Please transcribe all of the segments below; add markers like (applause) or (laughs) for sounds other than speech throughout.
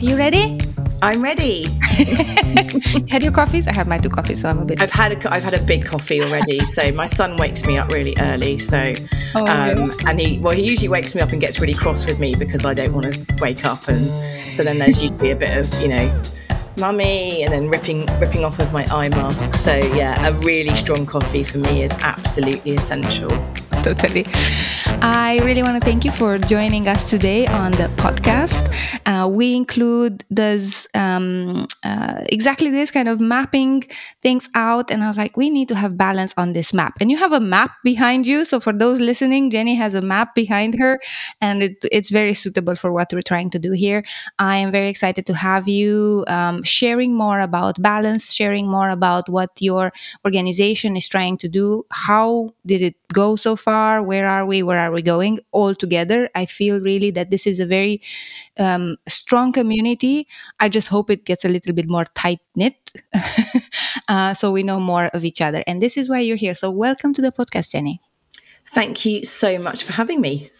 You ready? I'm ready. (laughs) had your coffees? I have my two coffees, so I'm a bit. I've had a, I've had a big coffee already. (laughs) so my son wakes me up really early. So, oh, um, and he well he usually wakes me up and gets really cross with me because I don't want to wake up, and so then there's usually a bit of you know mummy and then ripping ripping off of my eye mask so yeah a really strong coffee for me is absolutely essential totally I really want to thank you for joining us today on the podcast. Uh, we include this um, uh, exactly this kind of mapping things out, and I was like, we need to have balance on this map. And you have a map behind you, so for those listening, Jennie has a map behind her, and it, it's very suitable for what we're trying to do here. I am very excited to have you um, sharing more about balance, sharing more about what your organization is trying to do. How did it go so far? Where are we? Where are we going all together i feel really that this is a very um, strong community i just hope it gets a little bit more tight knit (laughs) uh, so we know more of each other and this is why you're here so welcome to the podcast jennie thank you so much for having me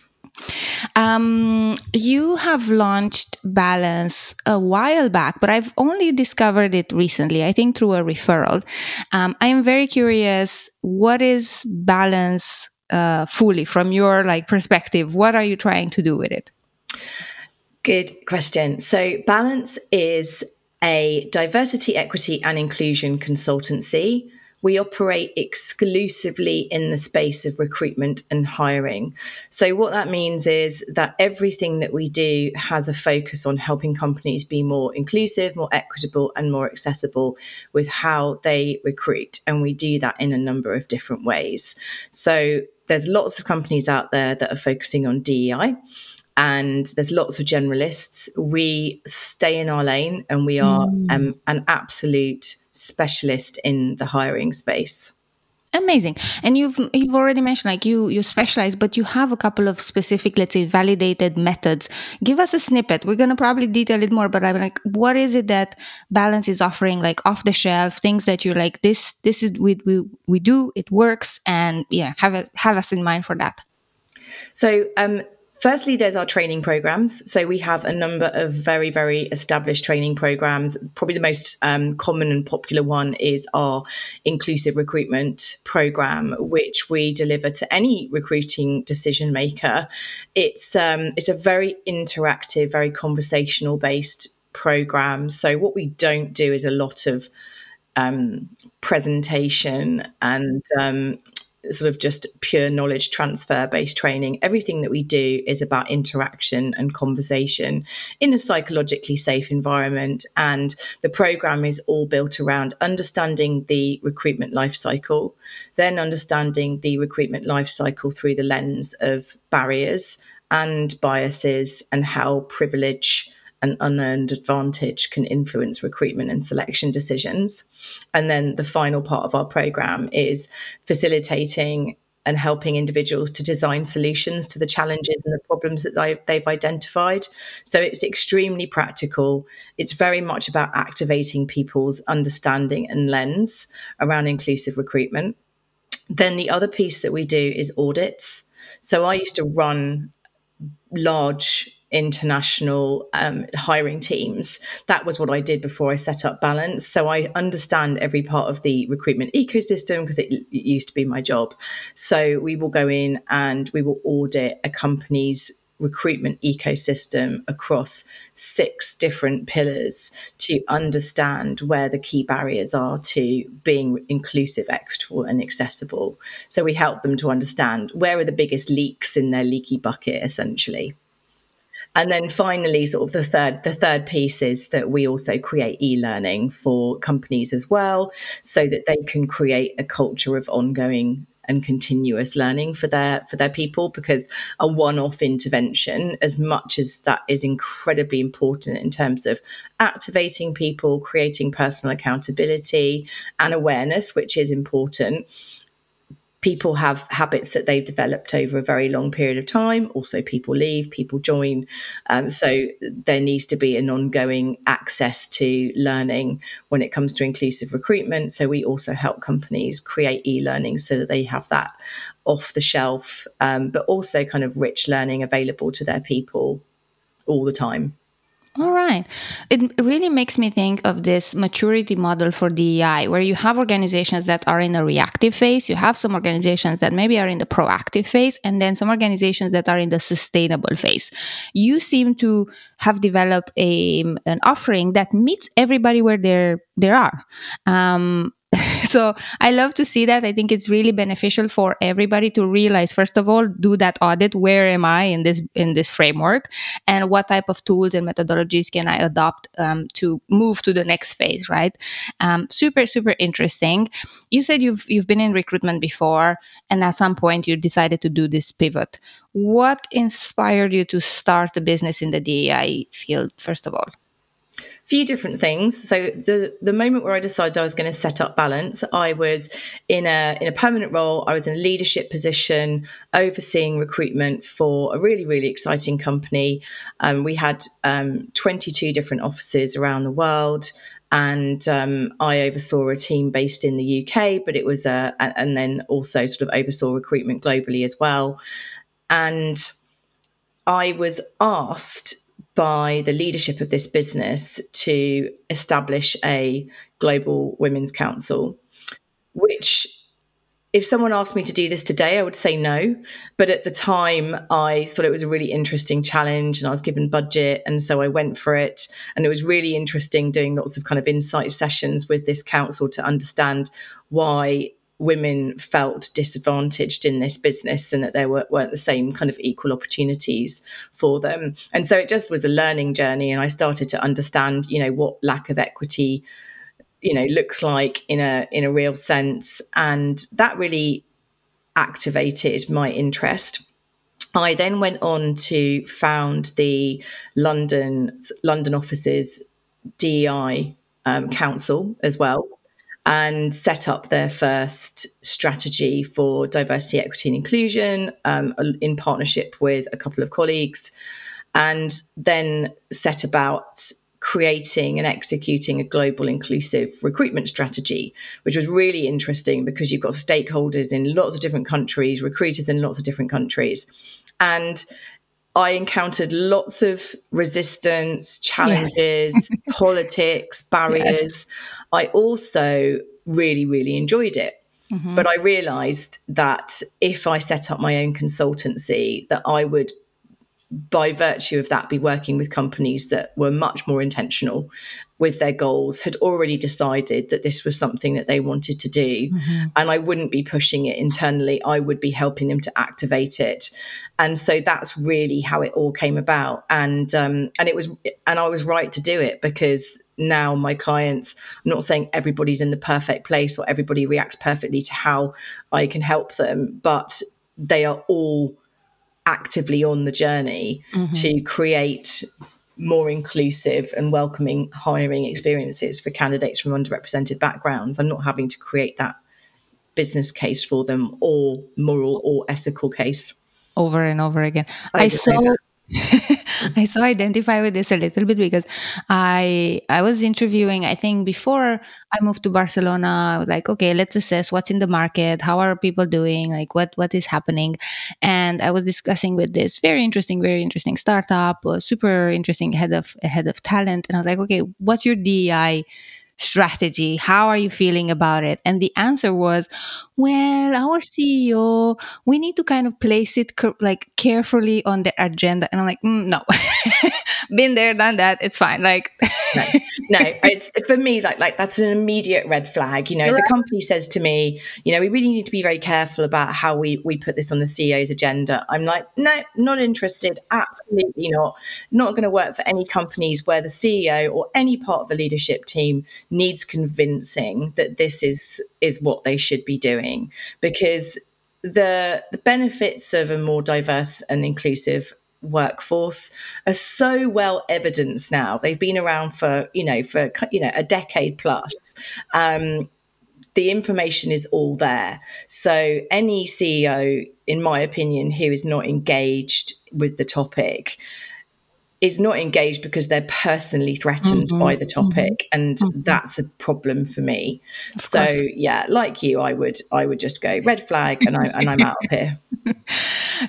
um, you have launched Balance a while back, but I've only discovered it recently, I think through a referral. Um, I am very curious what is Balance uh, fully from your like perspective? What are you trying to do with it? Good question. So balance is a diversity equity and inclusion consultancy we operate exclusively in the space of recruitment and hiring. So, what that means is that everything that we do has a focus on helping companies be more inclusive, more equitable, and more accessible with how they recruit. And we do that in a number of different ways. So, there's lots of companies out there that are focusing on DEI and there's lots of generalists. We stay in our lane and we are mm. um, an absolute specialist in the hiring space. Amazing. And you've you've already mentioned like you you specialize but you have a couple of specific let's say validated methods. Give us a snippet. We're going to probably detail it more but i'm like what is it that balance is offering like off the shelf things that you're like this this is we we, we do it works and yeah have it have us in mind for that. So um Firstly, there's our training programs. So we have a number of very, very established training programs. Probably the most um, common and popular one is our inclusive recruitment program, which we deliver to any recruiting decision maker. It's um, it's a very interactive, very conversational based program. So what we don't do is a lot of um, presentation and um, sort of just pure knowledge transfer based training. Everything that we do is about interaction and conversation in a psychologically safe environment. And the program is all built around understanding the recruitment life cycle, then understanding the recruitment life cycle through the lens of barriers and biases and how privilege an unearned advantage can influence recruitment and selection decisions. And then the final part of our program is facilitating and helping individuals to design solutions to the challenges and the problems that they've identified. So it's extremely practical. It's very much about activating people's understanding and lens around inclusive recruitment. Then the other piece that we do is audits. So I used to run large international um, hiring teams. That was what I did before I set up Balance. So I understand every part of the recruitment ecosystem because it, it, used to be my job. So we will go in and we will audit a company's recruitment ecosystem across six different pillars to understand where the key barriers are to being inclusive, equitable, and accessible. So we help them to understand where are the biggest leaks in their leaky bucket, essentially. And then finally, sort of the third, the third piece is that we also create e-learning for companies as well, so that they can create a culture of ongoing and continuous learning for their for their people because a one-off intervention as much as that is incredibly important in terms of activating people creating personal accountability and awareness which is important people have habits that they've developed over a very long period of time. Also, people leave, people join. Um, so, there needs to be an ongoing access to learning when it comes to inclusive recruitment. So, we also help companies create e learning so that they have that off the shelf, um, but also kind of rich learning available to their people all the time. All right. It really makes me think of this maturity model for DEI, where you have organizations that are in a reactive phase, you have some organizations that maybe are in the proactive phase, and then some organizations that are in the sustainable phase. You seem to have developed a, an offering that meets everybody where they're, they are. Um, (laughs) so I love to see that. I think it's really beneficial for everybody to realize, first of all, do that audit. Where am I in this in this framework, and what type of tools and methodologies can I adopt um, to move to the next phase? Right. Um, super super interesting. You said you've you've been in recruitment before, and at some point you decided to do this pivot. What inspired you to start a business in the DEI field? First of all few different things. So the the moment where I decided I was going to set up balance, I was in a in a permanent role. I was in a leadership position, overseeing recruitment for a really really exciting company. Um, we had um, 22 different offices around the world. And um, I oversaw a team based in the UK, but it was a, and then also sort of oversaw recruitment globally as well. And I was asked by the leadership of this business to establish a global women's council, which if someone asked me to do this today, I would say no. But at the time, I thought it was a really interesting challenge and I was given budget. And so I went for it. And it was really interesting doing lots of kind of insight sessions with this council to understand why women felt disadvantaged in this business and that there were, weren't the same kind of equal opportunities for them. And so it just was a learning journey. And I started to understand, you know, what lack of equity, you know, looks like in a in a real sense. And that really activated my interest. I then went on to found the London London offices DEI um, council as well and set up their first strategy for diversity, equity, and inclusion um, in partnership with a couple of colleagues, and then set about creating and executing a global inclusive recruitment strategy, which was really interesting because you've got stakeholders in lots of different countries, recruiters in lots of different countries. And I encountered lots of resistance, challenges, yeah. (laughs) politics, barriers. Yes. I also really, really enjoyed it. Mm-hmm. But I realized that if I set up my own consultancy, that I would by virtue of that be working with companies that were much more intentional with their goals had already decided that this was something that they wanted to do. Mm-hmm. and i wouldn't be pushing it internally. I would be helping them to activate it. And so that's really how it all came about. And um, and it was and i was right to do it because now my clients i'm not saying everybody's in the perfect place or everybody reacts perfectly to how i can help them but they are all actively on the journey mm-hmm. to create more inclusive and welcoming hiring experiences for candidates from underrepresented backgrounds. I'm not having to create that business case for them or moral or ethical case over and over again. I, I saw (laughs) (laughs) I so identify with this a little bit because I I was interviewing. I think before I moved to Barcelona, I was like, okay, let's assess what's in the market, how are people doing, like what what is happening, and I was discussing with this very interesting, very interesting startup, super interesting head of head of talent, and I was like, okay, what's your DEI? strategy. How are you feeling about it? And the answer was, well, our CEO, we need to kind of place it like carefully on the agenda. And I'm like, mm, no, (laughs) been there, done that. It's fine. Like, no, no, it's for me like like that's an immediate red flag. You know, the company says to me, you know, we really need to be very careful about how we we put this on the CEO's agenda. I'm like, no, not interested. Absolutely not. Not going to work for any companies where the CEO or any part of the leadership team needs convincing that this is is what they should be doing because the the benefits of a more diverse and inclusive workforce are so well evidenced now. They've been around for you know for you know a decade plus. Um, the information is all there. So any CEO, in my opinion, who is not engaged with the topic is not engaged because they're personally threatened mm-hmm, by the topic mm-hmm, and mm-hmm. that's a problem for me of so course. yeah like you i would i would just go red flag and, I, and i'm out of here (laughs)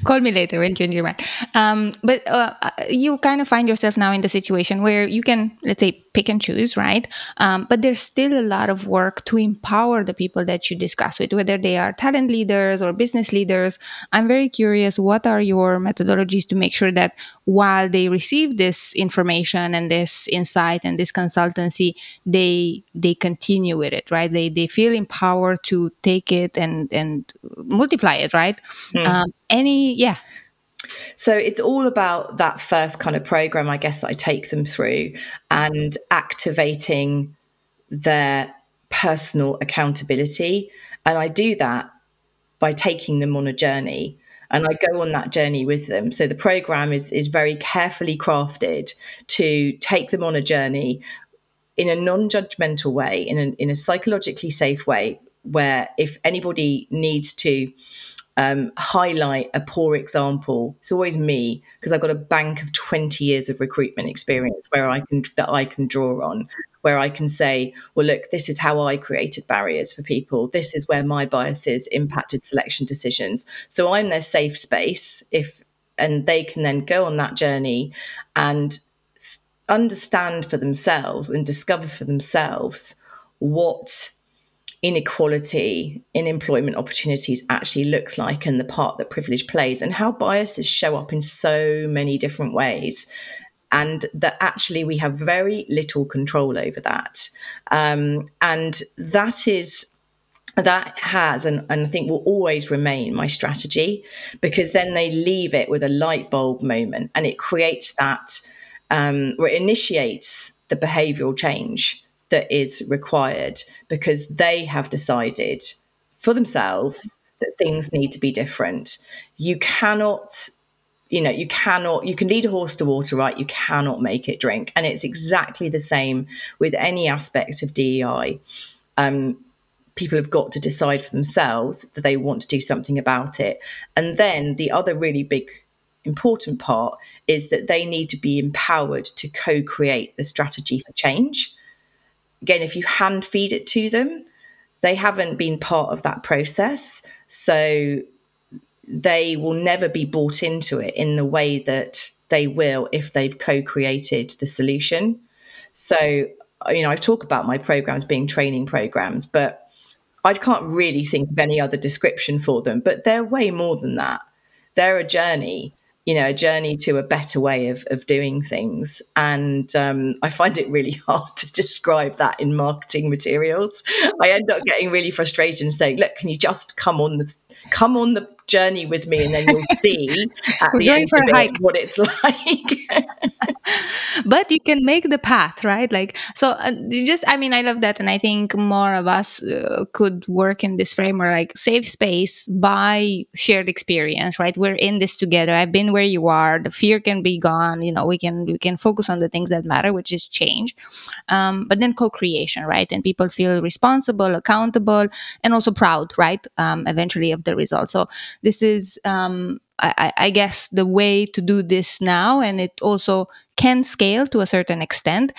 Call me later when you need your Um, but uh, you kind of find yourself now in the situation where you can, let's say, pick and choose, right? Um, but there's still a lot of work to empower the people that you discuss with, whether they are talent leaders or business leaders. I'm very curious what are your methodologies to make sure that while they receive this information and this insight and this consultancy, they they continue with it, right? They they feel empowered to take it and and multiply it, right? Mm. Um, any yeah so it's all about that first kind of program, I guess, that I take them through and activating their personal accountability. And I do that by taking them on a journey and I go on that journey with them. So the program is is very carefully crafted to take them on a journey in a non-judgmental way, in a, in a psychologically safe way, where if anybody needs to um, highlight a poor example, it's always me because I've got a bank of 20 years of recruitment experience where I can that I can draw on, where I can say, well, look, this is how I created barriers for people. This is where my biases impacted selection decisions. So I'm their safe space if and they can then go on that journey and understand for themselves and discover for themselves what inequality in employment opportunities actually looks like and the part that privilege plays and how biases show up in so many different ways. And that actually we have very little control over that. Um, and that is that has and, and I think will always remain my strategy because then they leave it with a light bulb moment and it creates that um, or it initiates the behavioral change that is required because they have decided for themselves that things need to be different. You cannot you know you cannot you can lead a horse to water right? You cannot make it drink. And it's exactly the same with any aspect of dei um, people have got to decide for themselves that they want to do something about it. And then the other really big important part is that they need to be empowered to co-create the strategy for change again, if you hand feed it to them, they haven't been part of that process. So they will never be bought into it in the way that they will if they've co created the solution. So, you know, I talk about my programs being training programs, but I can't really think of any other description for them, but they're way more than that. They're a journey you know, a journey to a better way of, of doing things. And um, I find it really (laughs) hard to describe that in marketing materials. I end up getting really frustrated and saying, look, can you just come on the come on the journey with me and then you'll (laughs) see at We're the end of it what it's (laughs) like. But you can make the path right? Like so uh, just i mean i love that and i think more of us uh, could work in this framework like save space by shared experience right? We're in this together. I've been where you are. The fear can be gone. You know we can we can focus on the things that matter which is change. Um, but then co-creation right? And people feel responsible accountable and also proud right? Um, eventually of the result. So this is um, I, I, guess the way to do this now and it also can scale to a certain extent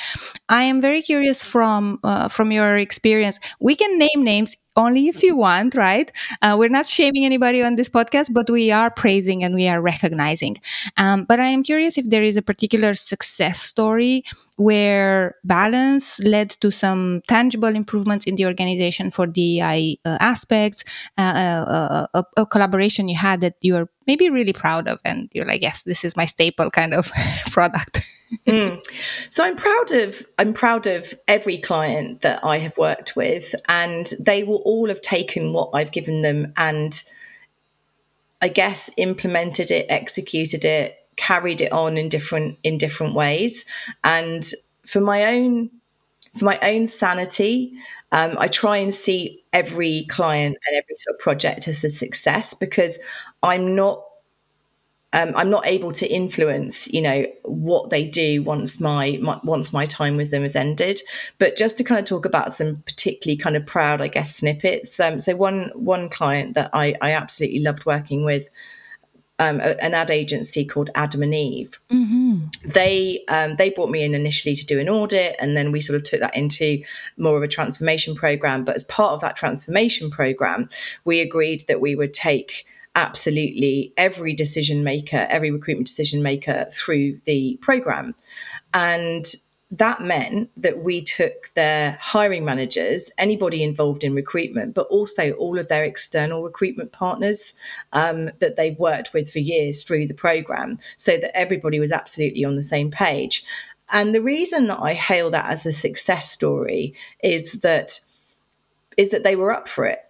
i am very curious from uh, from your experience we can name names only if you want, right? Uh, we're not shaming anybody on this podcast, but we are praising and we are recognizing. Um, but I am curious if there is a particular success story where balance led to some tangible improvements in the organization for DEI uh, aspects, uh, uh, uh, a, a, collaboration you had that you're maybe really proud of, and you're like, yes, this is my staple kind of (laughs) product. mm. So I'm proud of I'm proud of every client that I have worked with, and they will all have taken what I've given them and I guess implemented it, executed it, carried it on in different in different ways. And for my own for my own sanity, um, I try and see every client and every sort of project as a success because I'm not um, I'm not able to influence, you know, what they do once my, my, once my time with them has ended. But just to kind of talk about some particularly kind of proud, I guess, snippets. Um, so one one client that I, I absolutely loved working with. Um, a, an ad agency called Adam and Eve. Mm-hmm. They um, they brought me in initially to do an audit, and then we sort of took that into more of a transformation program. But as part of that transformation program, we agreed that we would take absolutely every decision maker, every recruitment decision maker through the program. And that meant that we took their hiring managers, anybody involved in recruitment, but also all of their external recruitment partners um, that they've worked with for years through the program, so that everybody was absolutely on the same page. And the reason that I hail that as a success story is that is that they were up for it.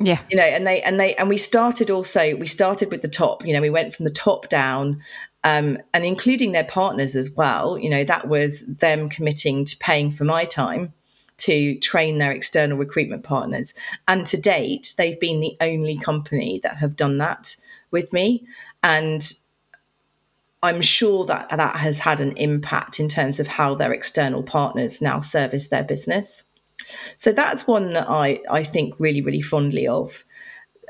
Yeah. You know and they and they and we started also we started with the top. You know we went from the top down um, and including their partners as well. You know, that was them committing to paying for my time to train their external recruitment partners. And to date, they've been the only company that have done that with me. And I'm sure that that has had an impact in terms of how their external partners now service their business. So that's one that I, I think really, really fondly of.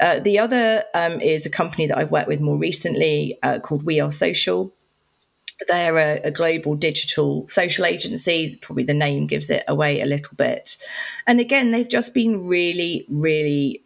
Uh, the other um, is a company that I've worked with more recently uh, called We Are Social. They're a, a, global digital social agency. Probably the name gives it away a little bit. And again, they've just been really, really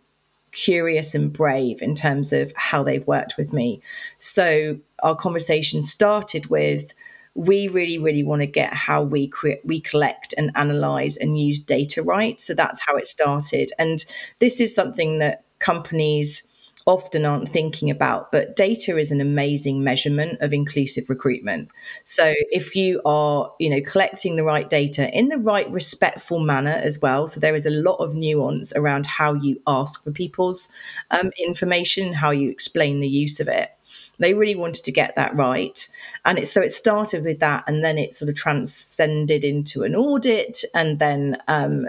curious and brave in terms of how they've worked with me. So our conversation started with we really really want to get how we create we collect and analyze and use data right so that's how it started and this is something that companies often aren't thinking about but data is an amazing measurement of inclusive recruitment. So if you are you know collecting the right data in the right respectful manner as well so there is a lot of nuance around how you ask for people's um, information how you explain the use of it. They really wanted to get that right. And so it started with that and then it sort of transcended into an audit and then um,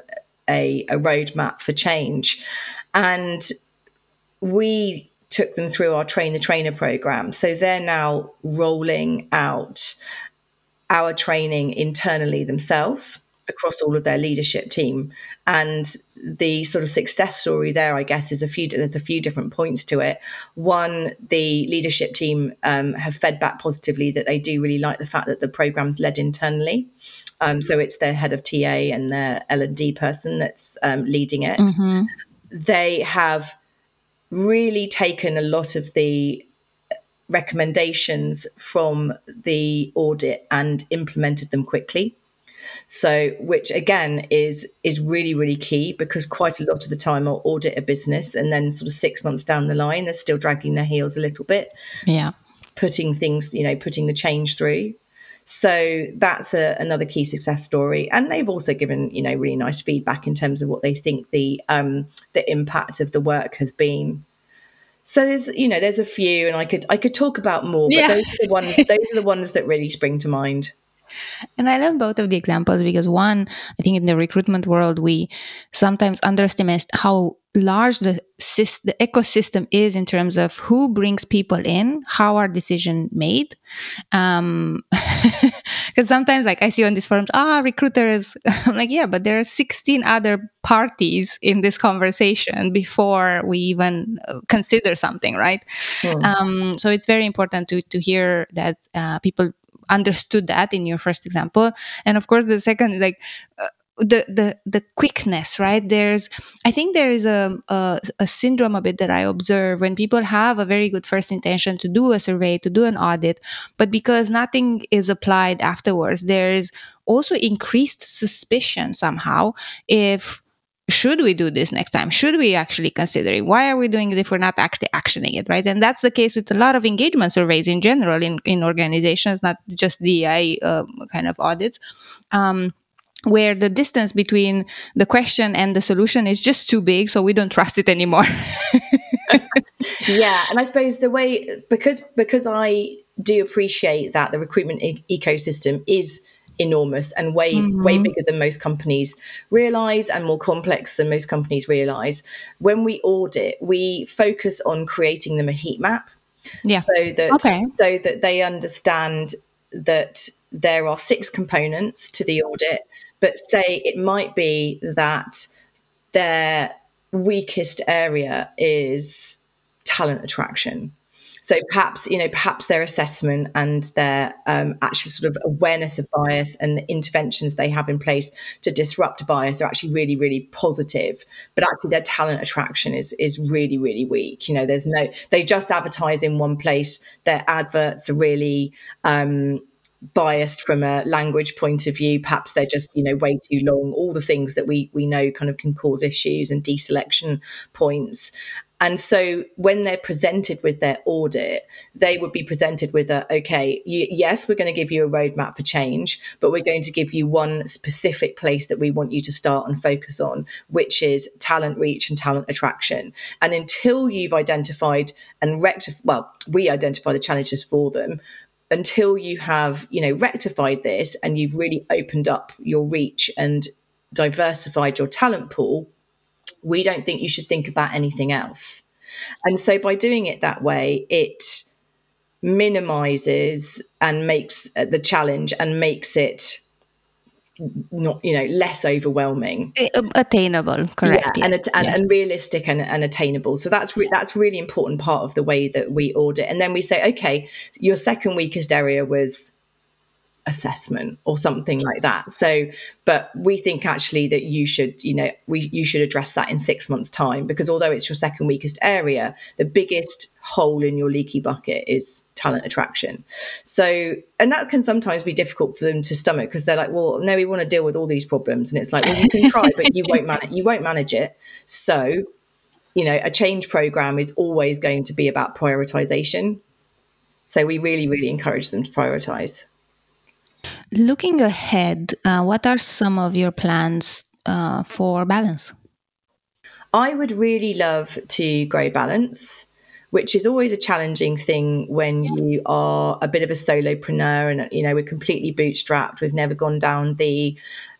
a, a roadmap for change. And we took them through our train the trainer program. So they're now rolling out our training internally themselves across all of their leadership team. And the sort of success story there i guess is a few there's a few different points to it. One the leadership team um, have fed back positively that they do really like the fact that the program's led internally. Um, so it's their head of ta and their l&d person that's um, leading it. Mm-hmm. They have really taken a lot of the recommendations from the audit and implemented them quickly. So which again is is really really key because quite a lot of the time i'll audit a business and then sort of six months down the line they're still dragging their heels a little bit. Yeah. Putting things you know putting the change through so that's a, another key success story. And they've also given, you know, really nice feedback in terms of what they think the um, the impact of the work has been. So there's, you know, there's a few, and I could I could talk about more, but yeah. those are the ones (laughs) those are the ones that really spring to mind. And I love both of the examples because one, I think in the recruitment world, we sometimes underestimate how large the, the ecosystem is in terms of who brings people in, how are decision made. Um, (laughs) because sometimes like I see on these forums, ah, recruiters. (laughs) I'm like, yeah, but there are 16 other parties in this conversation before we even uh, consider something, right? Hmm. Um, so it's very important to to hear that uh, people understood that in your first example, and of course the second is like. Uh, the the the quickness right? There's i think there is a, a, a syndrome a bit that i observe when people have a very good first intention to do a survey to do an audit but because nothing is applied afterwards there is also increased suspicion somehow if should we do this next time? Should we actually consider it? Why are we doing it if we're not actually actioning it right? And that's the case with a lot of engagement surveys in general in, in organizations not just DEI uh, kind of audits. Um, where the distance between the question and the solution is just too big so we don't trust it anymore (laughs) yeah and i suppose the way because because i do appreciate that the recruitment e- ecosystem is enormous and way mm-hmm. way bigger than most companies realize and more complex than most companies realize when we audit we focus on creating them a heat map yeah so that okay. so that they understand that there are six components to the audit but say it might be that their weakest area is talent attraction. So perhaps, you know, perhaps their assessment and their um, actual sort of awareness of bias and the interventions they have in place to disrupt bias are actually really, really positive. But actually their talent attraction is is really, really weak. You know, there's no they just advertise in one place. Their adverts are really um, biased from a language point of view. Perhaps they're just you know way too long. All the things that we we know kind of can cause issues and deselection points. And so when they're presented with their audit, they would be presented with a, okay, you, yes, we're going to give you a roadmap for change, but we're going to give you one specific place that we want you to start and focus on, which is talent reach and talent attraction. And until you've identified and rectified, well, we identify the challenges for them, until you have you know rectified this and you've really opened up your reach and diversified your talent pool we don't think you should think about anything else. And so by doing it that way, it minimizes and makes uh, the challenge and makes it not you know less overwhelming. Eh, um, attainable correct yeah, and, and, yes. and, realistic and, and, attainable. So that's re- that's really important part of the way that we audit. And then we say okay your second weakest area was assessment or something like that. So but we think actually that you should you know we you should address that in six months time because although it's your second weakest area the biggest hole in your leaky bucket is talent attraction. So and that can sometimes be difficult for them to stomach because they're like well no we want to deal with all these problems. And it's like well you can try but you won't manage you won't manage it. So you know a change program is always going to be about prioritization. So we really really encourage them to prioritize Looking ahead, uh, what are some of your plans uh, for Balance? I would really love to grow Balance, which is always a challenging thing when you are a bit of a solopreneur and you know we're completely bootstrapped. We've never gone down the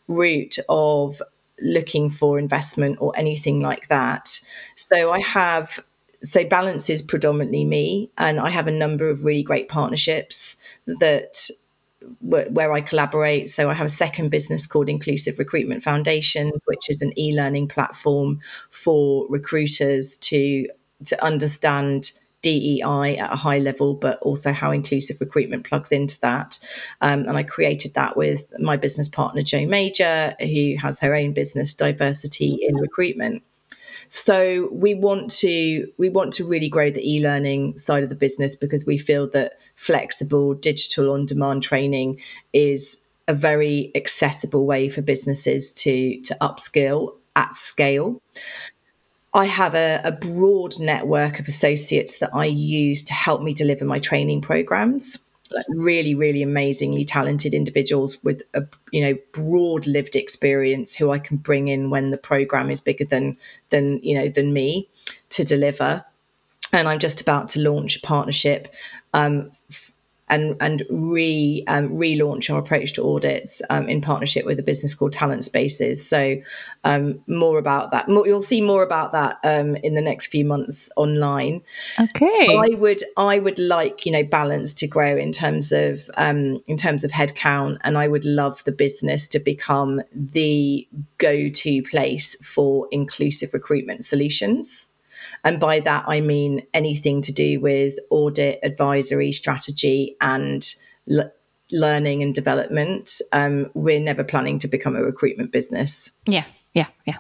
route of looking for investment or anything like that. So I have so balance is predominantly me and i have a number of really great partnerships that where I collaborate. So I have a second business called Inclusive Recruitment Foundations, which is an e-learning platform for recruiters to to understand DEI at a high level, but also how inclusive recruitment plugs into that. Um, and I created that with my business partner, Joe Major, who has her own business, Diversity in Recruitment. So we want to we want to really grow the e-learning side of the business because we feel that flexible digital on demand training is a very accessible way for businesses to to upskill at scale. I have a, a, broad network of associates that I use to help me deliver my training programs really really amazingly talented individuals with a you know broad lived experience who I can bring in when the program is bigger than than you know than me to deliver. And I'm just about to launch a partnership um, and and re um, relaunch our approach to audits um, in partnership with a business called Talent Spaces. So um, more about that. More, you'll see more about that um, in the next few months online. Okay. I would I would like you know balance to grow in terms of um, in terms of headcount, and I would love the business to become the go to place for inclusive recruitment solutions. And by that, I mean anything to do with audit, advisory, strategy, and l- learning and development. Um, we're never planning to become a recruitment business. Yeah, yeah, yeah.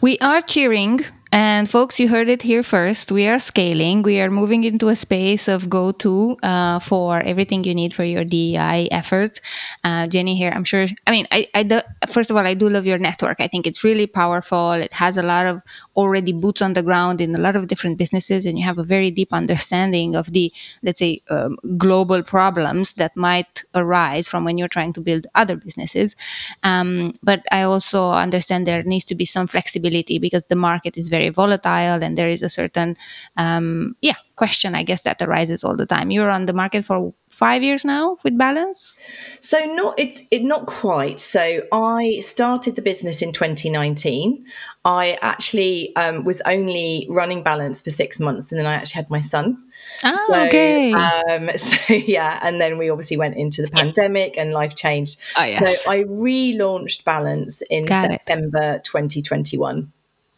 We are cheering and folks, you heard it here first. We are scaling. We are moving into a space of go to uh, for everything you need for your DEI efforts. Uh, Jennie here, I'm sure. I mean, I, I do, first of all, I do love your network. I think it's really powerful. It has a lot of already boots on the ground in a lot of different businesses, and you have a very deep understanding of the, let's say, um, global problems that might arise from when you're trying to build other businesses. Um, but I also understand there needs to be some flexibility because the market is very very volatile and there is a certain um, yeah question i guess that arises all the time you're on the market for five years now with balance so not it's it not quite so i started the business in 2019 i actually um, was only running balance for six months and then i actually had my son oh, so, okay. Um, (laughs) so yeah, and then we obviously went into the pandemic and life changed. Oh, yes. So I relaunched Balance in Got September it. 2021.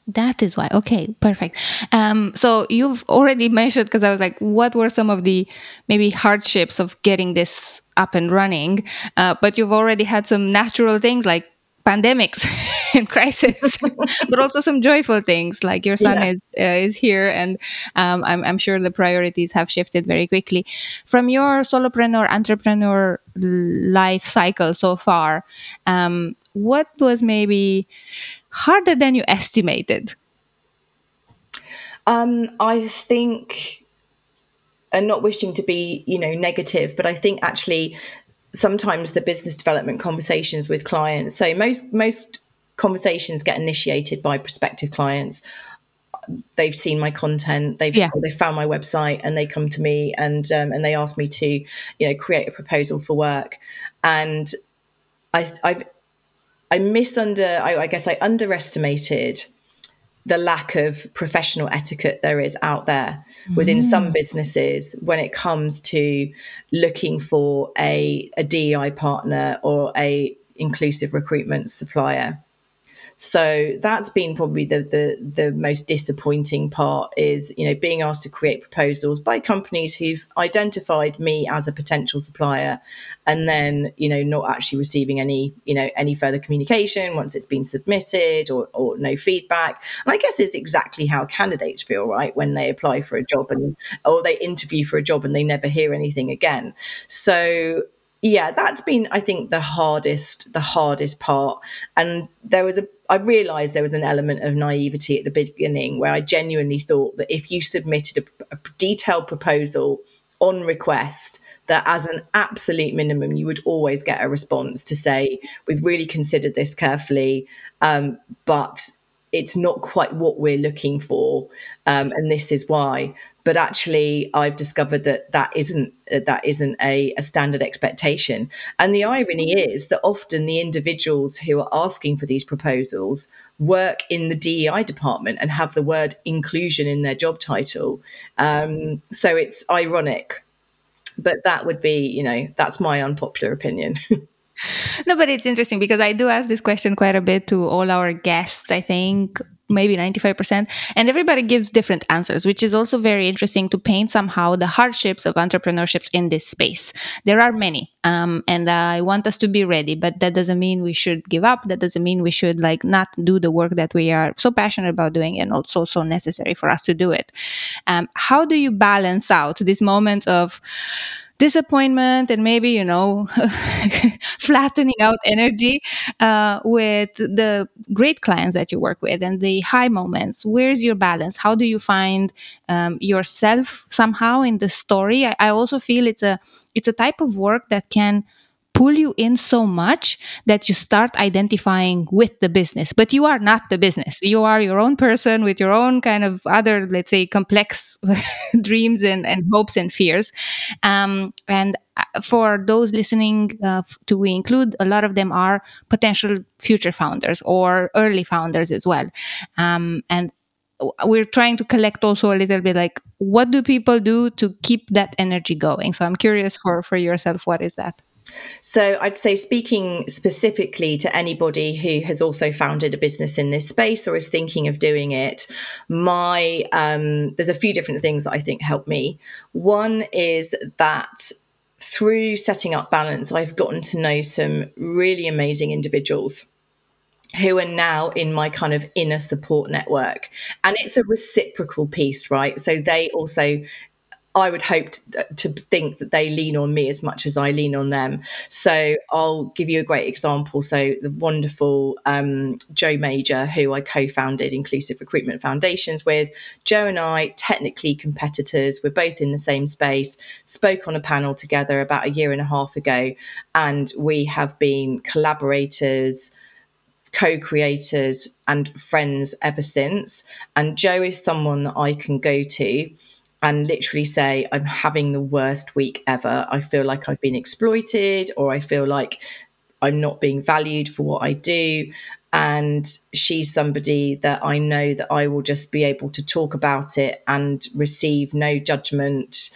That is why. Okay, perfect. Um, so you've already mentioned because I was like, what were some of the maybe hardships of getting this up and running? Uh, but you've already had some natural things like pandemics (laughs) and crisis, (laughs) but also some joyful things like your son yeah. is uh, is here, and um, I'm, I'm sure the priorities have shifted very quickly. From your solopreneur entrepreneur life cycle so far, um, what was maybe harder than you estimated? Um, I think, and not wishing to be, you know, negative, but I think actually sometimes the business development conversations with clients. So most most conversations get initiated by prospective clients. They've seen my content, they've yeah. they found my website, and they come to me and um, and they ask me to, you know, create a proposal for work. And I, I've I misunder, I, I guess I underestimated the lack of professional etiquette there is out there within mm. some businesses when it comes to looking for a, a DEI partner or a inclusive recruitment supplier. So that's been probably the, the the most disappointing part is you know being asked to create proposals by companies who've identified me as a potential supplier, and then you know not actually receiving any you know any further communication once it's been submitted or, or no feedback. And I guess it's exactly how candidates feel right when they apply for a job and or they interview for a job and they never hear anything again. So yeah, that's been, I think, the hardest, the hardest part. And there was a, I realized there was an element of naivety at the beginning where I genuinely thought that if you submitted a, a detailed proposal on request, that as an absolute minimum, you would always get a response to say, we've really considered this carefully, um, but it's not quite what we're looking for, um, and this is why. But actually i've discovered that that isn't uh, that isn't a, a, standard expectation. And the irony is that often the individuals who are asking for these proposals work in the dei department and have the word inclusion in their job title. Um, so it's ironic. But that would be you know that's my unpopular opinion (laughs) (laughs) no but it's interesting because i do ask this question quite a bit to all our guests i think maybe 95% and everybody gives different answers which is also very interesting to paint somehow the hardships of entrepreneurships in this space. There are many um, and i want us to be ready but that doesn't mean we should give up. That doesn't mean we should like not do the work that we are so passionate about doing and also so necessary for us to do it. Um, how do you balance out these moments of disappointment and maybe you know (laughs) flattening out energy uh, with the great clients that you work with and the high moments. Where's your balance? How do you find um, yourself somehow in the story? I, I also feel it's a it's a type of work that can pull you in so much that you start identifying with the business. But you are not the business. You are your own person with your own kind of other let's say complex (laughs) dreams and, and hopes and fears. Um, and uh, for those listening uh, to we include a lot of them are potential future founders or early founders as well. Um, and we're trying to collect also a little bit like what do people do to keep that energy going? So i'm curious for for yourself what is that so I'd say, speaking specifically to anybody who has also founded a business in this space or is thinking of doing it, my um, there's a few different things that I think help me. One is that through setting up Balance, I've gotten to know some really amazing individuals who are now in my kind of inner support network. And it's a reciprocal piece, right? So they also I would hope to, to, think that they lean on me as much as I lean on them. So I'll give you a great example. So the wonderful um, Joe Major, who I co-founded Inclusive Recruitment Foundations with, Joe and I, technically competitors, we're both in the same space. Spoke on a panel together about a year and a half ago, and we have been collaborators co creators and friends ever since. And Joe is someone that I can go to and literally say, I'm having the worst week ever. I feel like I've been exploited, or I feel like I'm not being valued for what I do. And she's somebody that I know that I will just be able to talk about it and receive no judgment,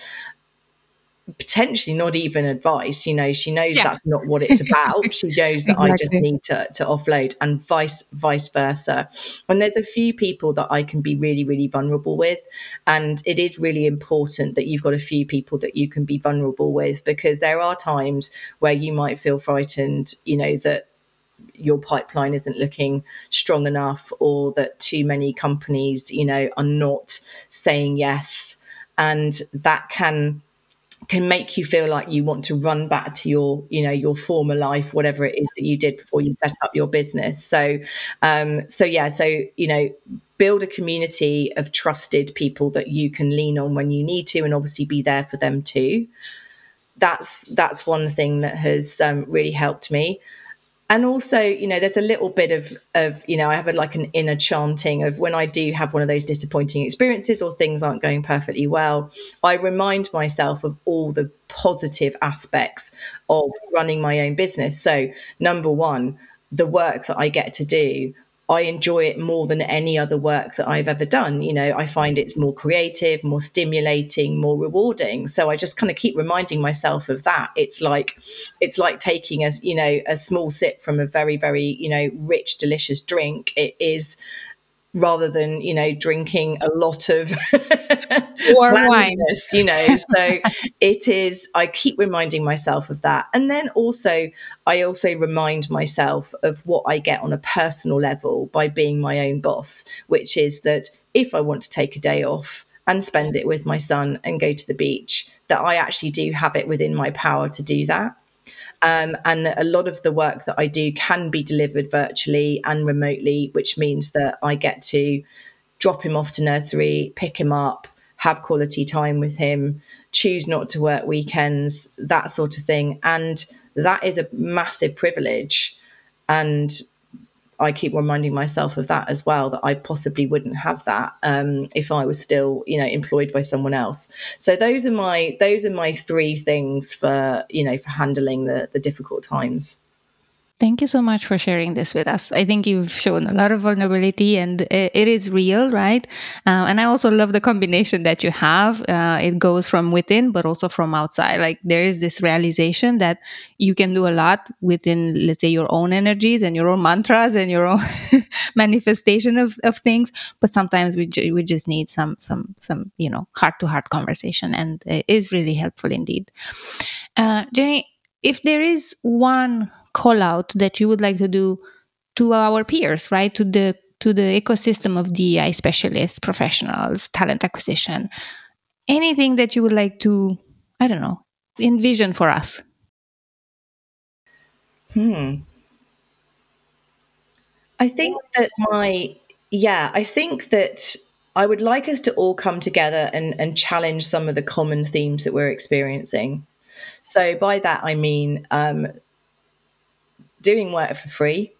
potentially not even advice. You know, she knows yeah. that's not what it's about. she (laughs) knows that exactly. I just need to, to offload and vice vice versa. And there's a few people that I can be really, really vulnerable with. And it is really important that you've got a few people that you can be vulnerable with because there are times where you might feel frightened, you know, that your pipeline isn't looking strong enough or that too many companies, you know, are not saying yes. And that can can make you feel like you want to run back to your you know your former life whatever it is that you did before you set up your business. So um so yeah so you know build a community of trusted people that you can lean on when you need to and obviously be there for them too. That's that's one thing that has um, really helped me and also you know there's a little bit of of you know i have a, like an inner chanting of when i do have one of those disappointing experiences or things aren't going perfectly well i remind myself of all the positive aspects of running my own business. So number one the work that i get to do I enjoy it more than any other work that I've ever done. You know, I find it's more creative, more stimulating, more rewarding. So I just kind of keep reminding myself of that. It's like it's like taking a you know a small sip from a very very you know rich delicious drink. It is rather than you know drinking a lot of (laughs) wine. you know. (laughs) So it is i keep reminding myself of that. And then also i also remind myself of what i get on a personal level by being my own boss which is that if i want to take a day off and spend it with my son and go to the beach that i actually do have it within my power to do that um, and a lot of the work that I do can be delivered virtually and remotely, which means that I get to drop him off to nursery, pick him up, have quality time with him, choose not to work weekends, that sort of thing. And that is a massive privilege. And I keep reminding myself of that as well that I possibly wouldn't have that um, if I was still you know employed by someone else. So those are my those are my three things for you know for handling the the difficult times. Thank you so much for sharing this with us. I think you've shown a lot of vulnerability and it is real, right? Uh, and I also love the combination that you have. Uh, it goes from within, but also from outside. Like there is this realization that you can do a lot within, let's say, your own energies and your own mantras and your own (laughs) manifestation of, of things. But sometimes we, ju- we just need some, some, some, you know, heart to heart conversation. And it is really helpful indeed. Uh, Jennie, if there is one call out that you would like to do to our peers, right? To the to the ecosystem of DEI specialists, professionals, talent acquisition, anything that you would like to, I don't know, envision for us? Hmm. I think that my, yeah, I think that I would like us to all come together and, and challenge some of the common themes that we're experiencing. So by that I mean um, doing work for free.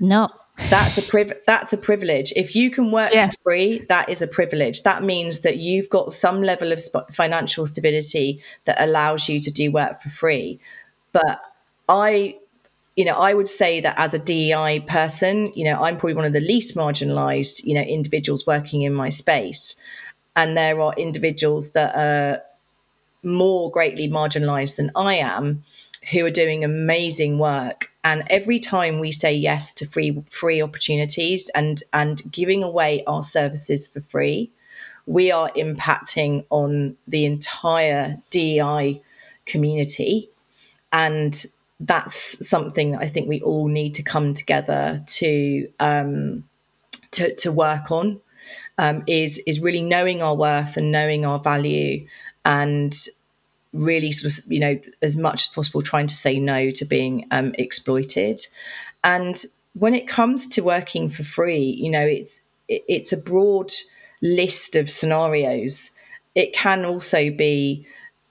No. That's a priv- that's a privilege. If you can work yes. for free, that is a privilege. That means that you've got some level of sp- financial stability that allows you to do work for free. But I you know, I would say that as a DEI person, you know, I'm probably one of the least marginalized, you know, individuals working in my space. And there are individuals that are more greatly marginalized than I am who are doing amazing work. And every time we say yes to free free opportunities and and giving away our services for free we are impacting on the entire DEI community. And that's something that I think we all need to come together to um, to, to work on um, is is really knowing our worth and knowing our value and really sort of you know as much as possible trying to say no to being um, exploited. And when it comes to working for free you know it's it, it's a broad list of scenarios. It can also be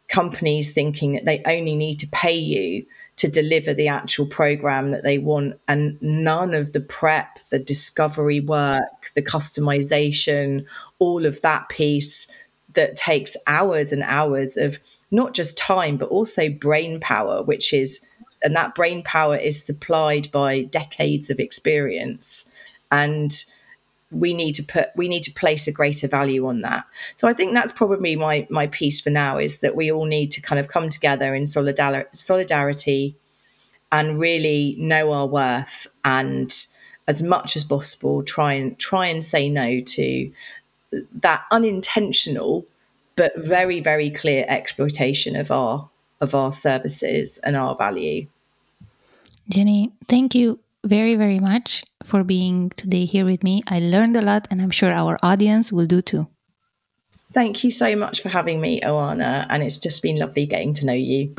companies thinking that they only need to pay you to deliver the actual program that they want and none of the prep the discovery work the customization all of that piece that takes hours and hours of not just time, but also brain power, which is, and that brain power is supplied by decades of experience. And we need to put we need to place a greater value on that so i think that's probably my my piece for now is that we all need to kind of come together in solidarity solidarity and really know our worth and as much as possible try and try and say no to that unintentional but very very clear exploitation of our of our services and our value. Jennie thank you very very much for being today here with me. I learned a lot and i'm sure our audience will do too. Thank you so much for having me oana and it's just been lovely getting to know you.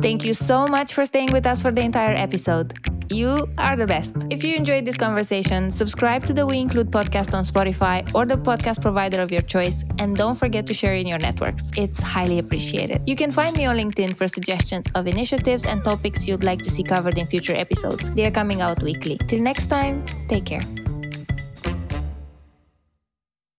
Thank you so much for staying with us for the entire episode you are the best. If you enjoyed this conversation, subscribe to the We Include podcast on Spotify or the podcast provider of your choice, and don't forget to share in your networks. It's highly appreciated. You can find me on LinkedIn for suggestions of initiatives and topics you'd like to see covered in future episodes. They are coming out weekly. Till next time, take care.